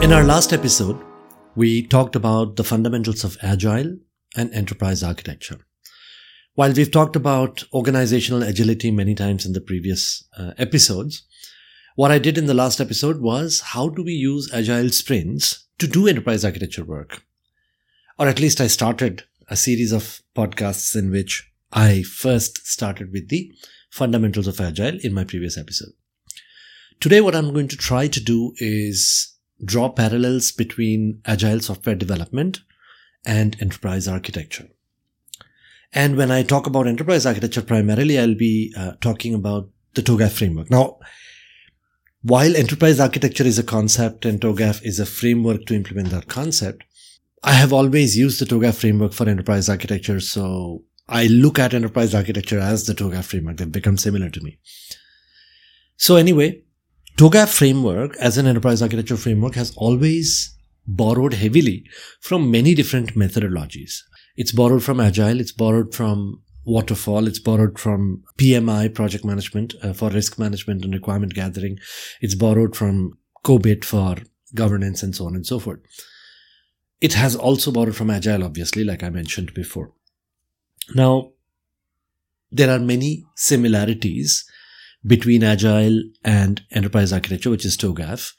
In our last episode, we talked about the fundamentals of agile and enterprise architecture. While we've talked about organizational agility many times in the previous uh, episodes, what I did in the last episode was how do we use agile sprints to do enterprise architecture work? Or at least I started a series of podcasts in which I first started with the fundamentals of agile in my previous episode. Today, what I'm going to try to do is draw parallels between agile software development and enterprise architecture. And when I talk about enterprise architecture, primarily I'll be uh, talking about the TOGAF framework. Now, while enterprise architecture is a concept and TOGAF is a framework to implement that concept, I have always used the TOGAF framework for enterprise architecture. So I look at enterprise architecture as the TOGAF framework. They've become similar to me. So anyway, TOGAF framework as an enterprise architecture framework has always borrowed heavily from many different methodologies. It's borrowed from Agile, it's borrowed from Waterfall, it's borrowed from PMI, project management uh, for risk management and requirement gathering. It's borrowed from COBIT for governance and so on and so forth. It has also borrowed from Agile, obviously, like I mentioned before. Now, there are many similarities between Agile and Enterprise Architecture, which is TOGAF.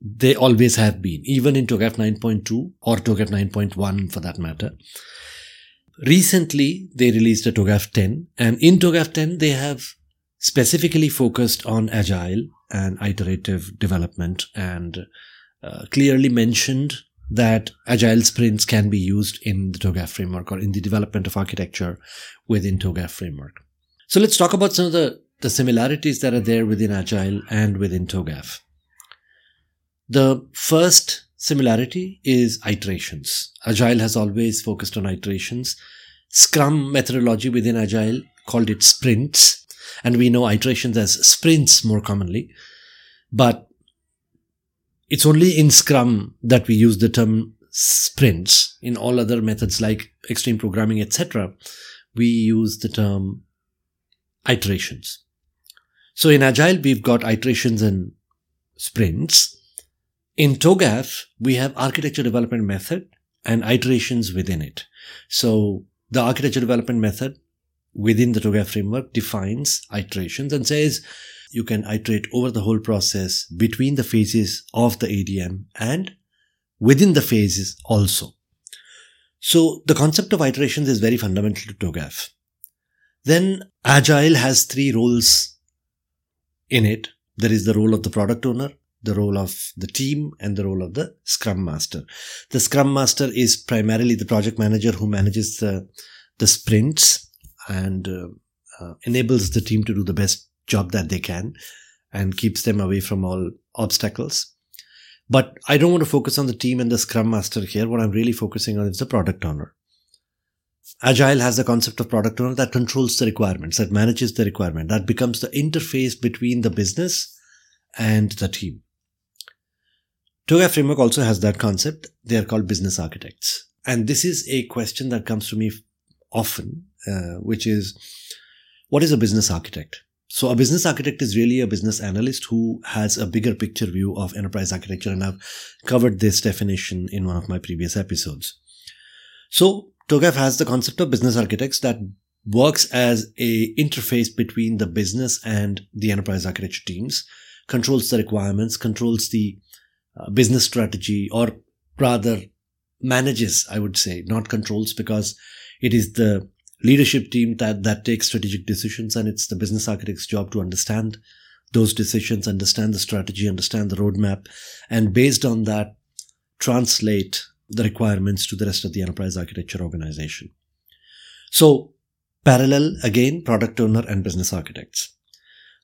They always have been, even in TOGAF 9.2 or TOGAF 9.1 for that matter. Recently, they released a TOGAF 10, and in TOGAF 10, they have specifically focused on Agile and iterative development and uh, clearly mentioned that agile sprints can be used in the TOGAF framework or in the development of architecture within TOGAF framework. So let's talk about some of the the similarities that are there within Agile and within TOGAF. The first similarity is iterations. Agile has always focused on iterations. Scrum methodology within Agile called it sprints, and we know iterations as sprints more commonly. But it's only in Scrum that we use the term sprints. In all other methods like extreme programming, etc., we use the term iterations. So in Agile, we've got iterations and sprints. In TOGAF, we have architecture development method and iterations within it. So the architecture development method within the TOGAF framework defines iterations and says you can iterate over the whole process between the phases of the ADM and within the phases also. So the concept of iterations is very fundamental to TOGAF. Then Agile has three roles in it, there is the role of the product owner, the role of the team, and the role of the Scrum Master. The Scrum Master is primarily the project manager who manages the, the sprints and uh, uh, enables the team to do the best job that they can and keeps them away from all obstacles. But I don't want to focus on the team and the Scrum Master here. What I'm really focusing on is the product owner. Agile has the concept of product owner that controls the requirements, that manages the requirement, that becomes the interface between the business and the team. TOGAF framework also has that concept. They are called business architects. And this is a question that comes to me often, uh, which is, what is a business architect? So a business architect is really a business analyst who has a bigger picture view of enterprise architecture. And I've covered this definition in one of my previous episodes. So TOGAF has the concept of business architects that works as a interface between the business and the enterprise architecture teams, controls the requirements, controls the uh, business strategy, or rather manages, I would say, not controls because it is the leadership team that, that takes strategic decisions and it's the business architect's job to understand those decisions, understand the strategy, understand the roadmap, and based on that, translate the requirements to the rest of the enterprise architecture organization. So Parallel, again, product owner and business architects.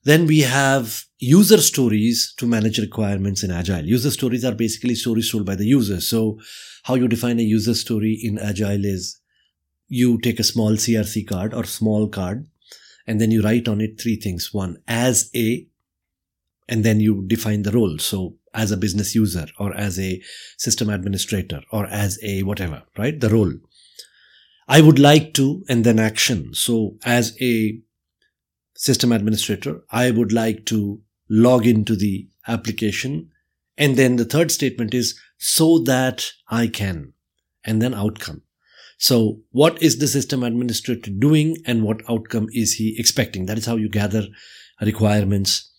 Then we have user stories to manage requirements in Agile. User stories are basically stories told by the user. So how you define a user story in Agile is you take a small CRC card or small card and then you write on it three things. One, as a, and then you define the role. So as a business user or as a system administrator or as a whatever, right? The role. I would like to, and then action. So as a system administrator, I would like to log into the application. And then the third statement is so that I can, and then outcome. So what is the system administrator doing and what outcome is he expecting? That is how you gather requirements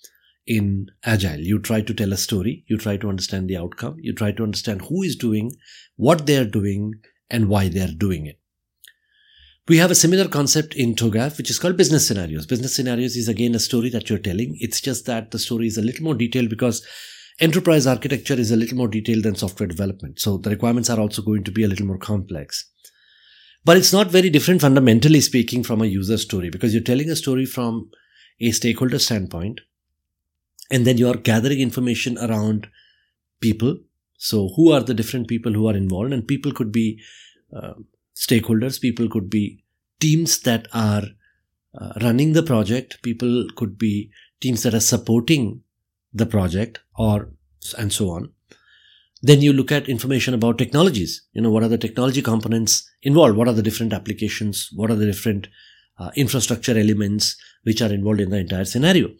in agile you try to tell a story you try to understand the outcome you try to understand who is doing what they are doing and why they are doing it we have a similar concept in TOGAF, which is called business scenarios. Business scenarios is again a story that you're telling. It's just that the story is a little more detailed because enterprise architecture is a little more detailed than software development. So the requirements are also going to be a little more complex. But it's not very different fundamentally speaking from a user story because you're telling a story from a stakeholder standpoint and then you are gathering information around people. So who are the different people who are involved and people could be uh, stakeholders, people could be teams that are uh, running the project, people could be teams that are supporting the project or and so on. Then you look at information about technologies. You know, what are the technology components involved? What are the different applications? What are the different uh, infrastructure elements which are involved in the entire scenario?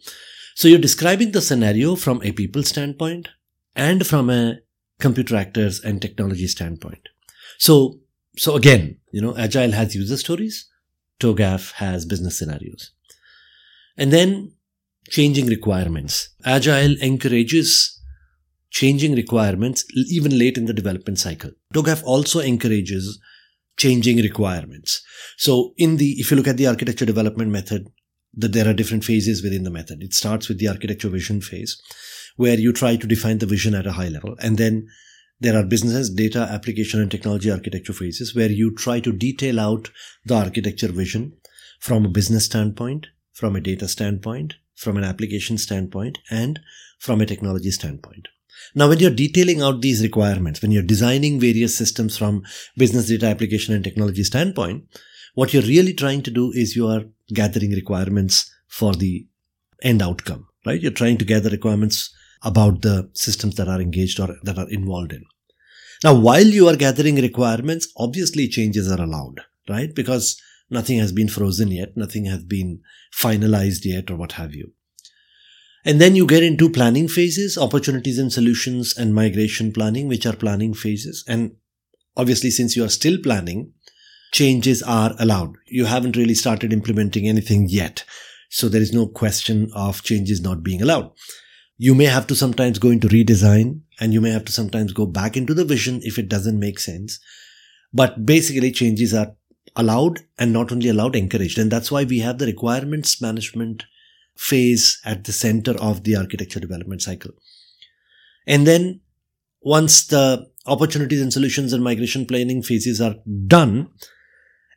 So you're describing the scenario from a people standpoint and from a computer actors and technology standpoint. So so again, you know, Agile has user stories, TOGAF has business scenarios. And then changing requirements. Agile encourages changing requirements even late in the development cycle. TOGAF also encourages changing requirements. So in the, if you look at the architecture development method, that there are different phases within the method. It starts with the architecture vision phase, where you try to define the vision at a high level. And then there are business, data, application, and technology architecture phases where you try to detail out the architecture vision from a business standpoint, from a data standpoint, from an application standpoint, and from a technology standpoint. Now, when you're detailing out these requirements, when you're designing various systems from business data application and technology standpoint, what you're really trying to do is you are gathering requirements for the end outcome, right? You're trying to gather requirements about the systems that are engaged or that are involved in. Now, while you are gathering requirements, obviously changes are allowed, right? Because nothing has been frozen yet, nothing has been finalized yet, or what have you. And then you get into planning phases, opportunities and solutions, and migration planning, which are planning phases. And obviously, since you are still planning, changes are allowed. You haven't really started implementing anything yet. So there is no question of changes not being allowed. You may have to sometimes go into redesign and you may have to sometimes go back into the vision if it doesn't make sense. But basically changes are allowed and not only allowed, encouraged. And that's why we have the requirements management phase at the center of the architecture development cycle. And then once the opportunities and solutions and migration planning phases are done,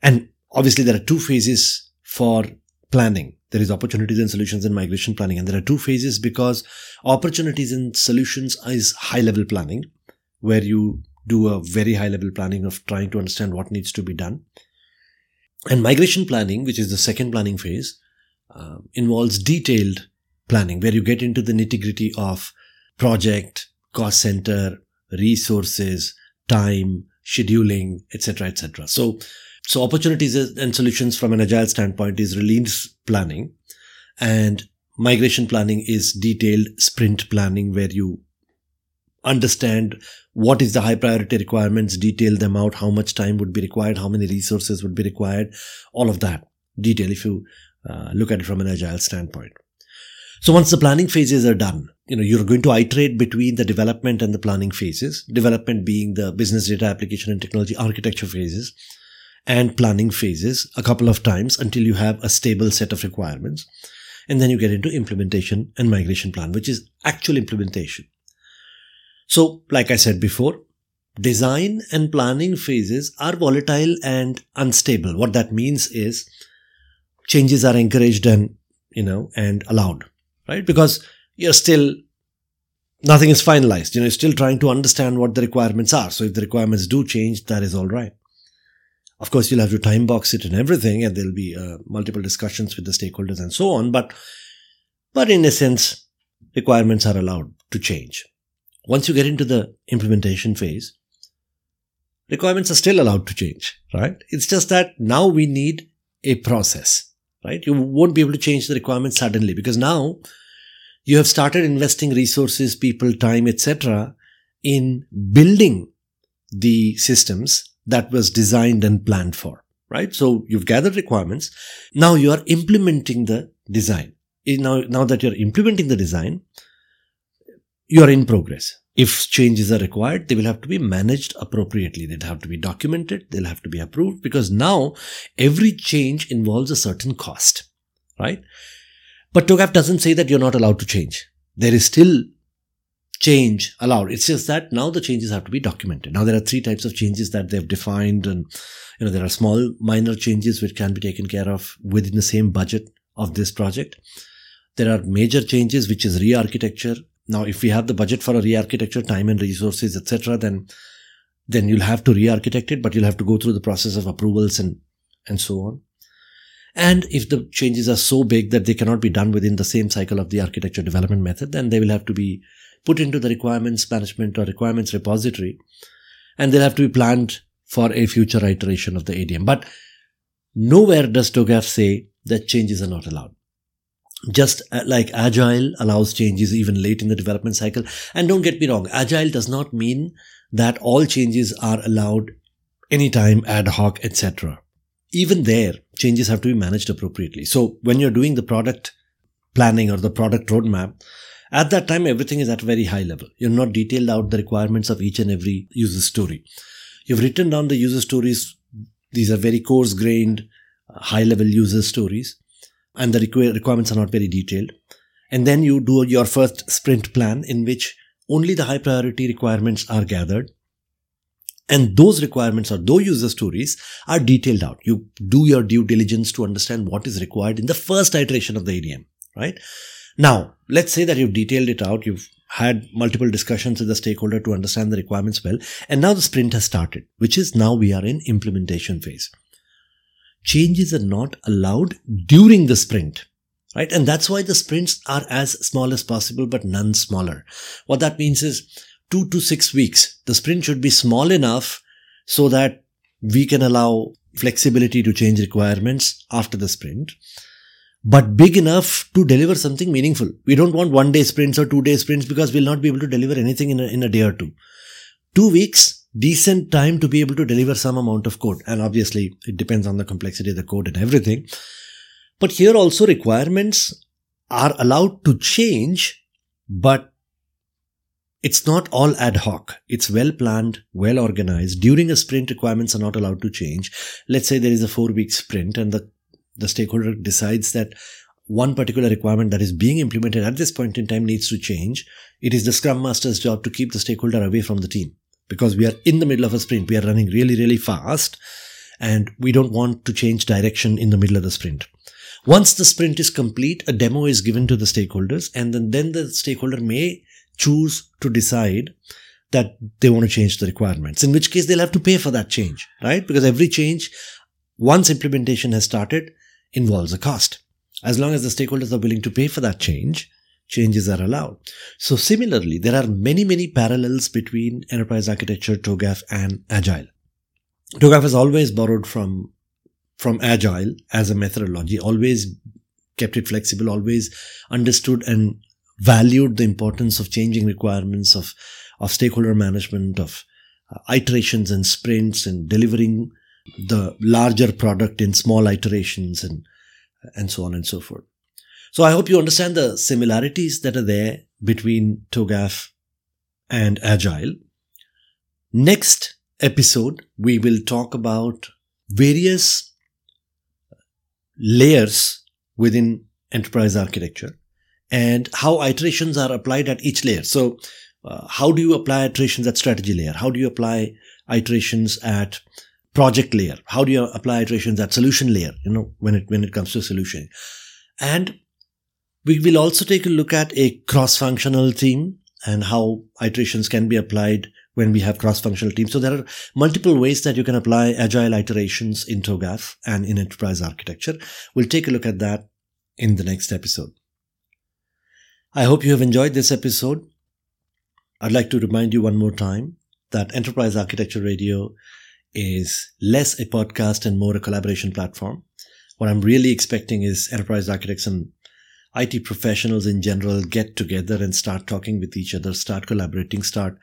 and obviously there are two phases for planning. There is opportunities and solutions and migration planning. And there are two phases because opportunities and solutions is high level planning, where you do a very high level planning of trying to understand what needs to be done. And migration planning, which is the second planning phase, uh, involves detailed planning, where you get into the nitty gritty of project, cost center, resources, time, scheduling, etc., etc. So so opportunities and solutions from an agile standpoint is release planning and migration planning is detailed sprint planning where you understand what is the high priority requirements, detail them out, how much time would be required, how many resources would be required, all of that detail if you uh, look at it from an agile standpoint. So once the planning phases are done, you know, you're going to iterate between the development and the planning phases, development being the business data application and technology architecture phases and planning phases a couple of times until you have a stable set of requirements. And then you get into implementation and migration plan, which is actual implementation. So, like I said before, design and planning phases are volatile and unstable. What that means is changes are encouraged and, you know, and allowed, right? Because you're still, nothing is finalized. You know, you're still trying to understand what the requirements are. So if the requirements do change, that is all right. Of course, you'll have to time box it and everything, and there'll be uh, multiple discussions with the stakeholders and so on. But, but in a sense, requirements are allowed to change. Once you get into the implementation phase, requirements are still allowed to change, right? It's just that now we need a process, right? You won't be able to change the requirements suddenly because now you have started investing resources, people, time, etc. in building the systems that was designed and planned for, right? So you've gathered requirements. Now you are implementing the design. Now, now that you're implementing the design, you are in progress. If changes are required, they will have to be managed appropriately. They'll have to be documented. They'll have to be approved because now every change involves a certain cost, right? But TOGAF doesn't say that you're not allowed to change. There is still change allowed. It's just that now the changes have to be documented. Now there are three types of changes that they've defined and, you know, there are small minor changes which can be taken care of within the same budget of this project. There are major changes, which is re-architecture. Now, if we have the budget for a re-architecture, time and resources, etc., then, then you'll have to re-architect it, but you'll have to go through the process of approvals and, and so on. And if the changes are so big that they cannot be done within the same cycle of the architecture development method, then they will have to be put into the requirements management or requirements repository and they'll have to be planned for a future iteration of the ADM. But nowhere does TOGAF say that changes are not allowed. Just uh, like Agile allows changes even late in the development cycle. And don't get me wrong, Agile does not mean that all changes are allowed anytime, ad hoc, etc. Even there, changes have to be managed appropriately. So when you're doing the product planning or the product roadmap, at that time, everything is at a very high level. You've not detailed out the requirements of each and every user story. You've written down the user stories. These are very coarse grained, high level user stories, and the requirements are not very detailed. And then you do your first sprint plan in which only the high priority requirements are gathered. And those requirements or those user stories are detailed out. You do your due diligence to understand what is required in the first iteration of the ADM, right? Now, let's say that you've detailed it out, you've had multiple discussions with the stakeholder to understand the requirements well, and now the sprint has started, which is now we are in implementation phase. Changes are not allowed during the sprint, right? And that's why the sprints are as small as possible, but none smaller. What that means is two to six weeks. The sprint should be small enough so that we can allow flexibility to change requirements after the sprint but big enough to deliver something meaningful. We don't want one day sprints or two day sprints because we'll not be able to deliver anything in a, in a day or two. Two weeks, decent time to be able to deliver some amount of code. And obviously it depends on the complexity of the code and everything. But here also requirements are allowed to change, but it's not all ad hoc. It's well planned, well organized. During a sprint, requirements are not allowed to change. Let's say there is a four week sprint and the the stakeholder decides that one particular requirement that is being implemented at this point in time needs to change, it is the Scrum Master's job to keep the stakeholder away from the team. Because we are in the middle of a sprint, we are running really, really fast, and we don't want to change direction in the middle of the sprint. Once the sprint is complete, a demo is given to the stakeholders, and then, then the stakeholder may choose to decide that they want to change the requirements, in which case they'll have to pay for that change, right? Because every change, once implementation has started, involves a cost. As long as the stakeholders are willing to pay for that change, changes are allowed. So similarly, there are many, many parallels between enterprise architecture, TOGAF and Agile. TOGAF has always borrowed from, from Agile as a methodology, always kept it flexible, always understood and valued the importance of changing requirements of, of stakeholder management, of uh, iterations and sprints and delivering the larger product in small iterations and and so on and so forth. So I hope you understand the similarities that are there between TOGAF and Agile. Next episode, we will talk about various layers within enterprise architecture and how iterations are applied at each layer. So, uh, how do you apply iterations at strategy layer? How do you apply iterations at project layer? How do you apply iterations at solution layer? You know, when it when it comes to solution, and we will also take a look at a cross-functional team and how iterations can be applied when we have cross-functional teams. So there are multiple ways that you can apply agile iterations in TOGAF and in enterprise architecture. We'll take a look at that in the next episode. I hope you have enjoyed this episode. I'd like to remind you one more time that Enterprise Architecture Radio is less a podcast and more a collaboration platform. What I'm really expecting is enterprise architects and IT professionals in general get together and start talking with each other, start collaborating, start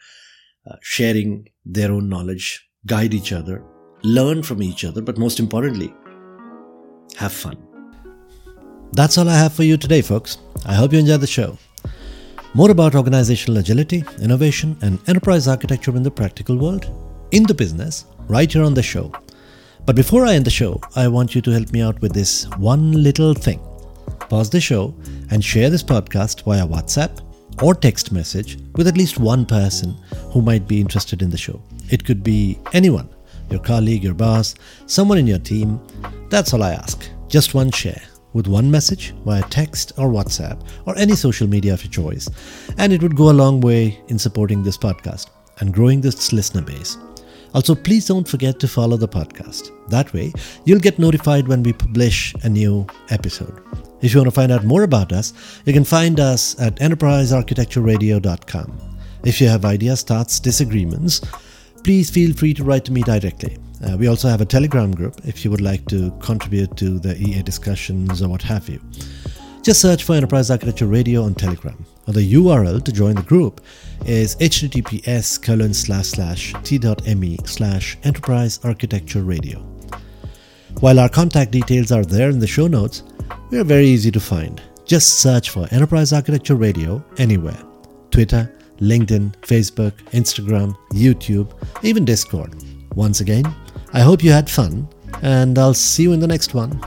uh, sharing their own knowledge, guide each other, learn from each other, but most importantly, have fun. That's all I have for you today, folks. I hope you enjoyed the show. More about organizational agility, innovation, and enterprise architecture in the practical world, in the business, right here on the show. But before I end the show, I want you to help me out with this one little thing. Pause the show and share this podcast via WhatsApp or text message with at least one person who might be interested in the show. It could be anyone your colleague, your boss, someone in your team. That's all I ask. Just one share with one message via text or WhatsApp or any social media of your choice. And it would go a long way in supporting this podcast and growing this listener base. Also, please don't forget to follow the podcast. That way, you'll get notified when we publish a new episode. If you want to find out more about us, you can find us at enterprisearchitectureradio.com. If you have ideas, thoughts, disagreements, please feel free to write to me directly. Uh, we also have a Telegram group if you would like to contribute to the EA discussions or what have you. Just search for Enterprise Architecture Radio on Telegram. Or the URL to join the group is https colon slash slash t.me slash enterprise architecture radio. While our contact details are there in the show notes, we are very easy to find. Just search for Enterprise Architecture Radio anywhere Twitter, LinkedIn, Facebook, Instagram, YouTube, even Discord. Once again, I hope you had fun, and I'll see you in the next one.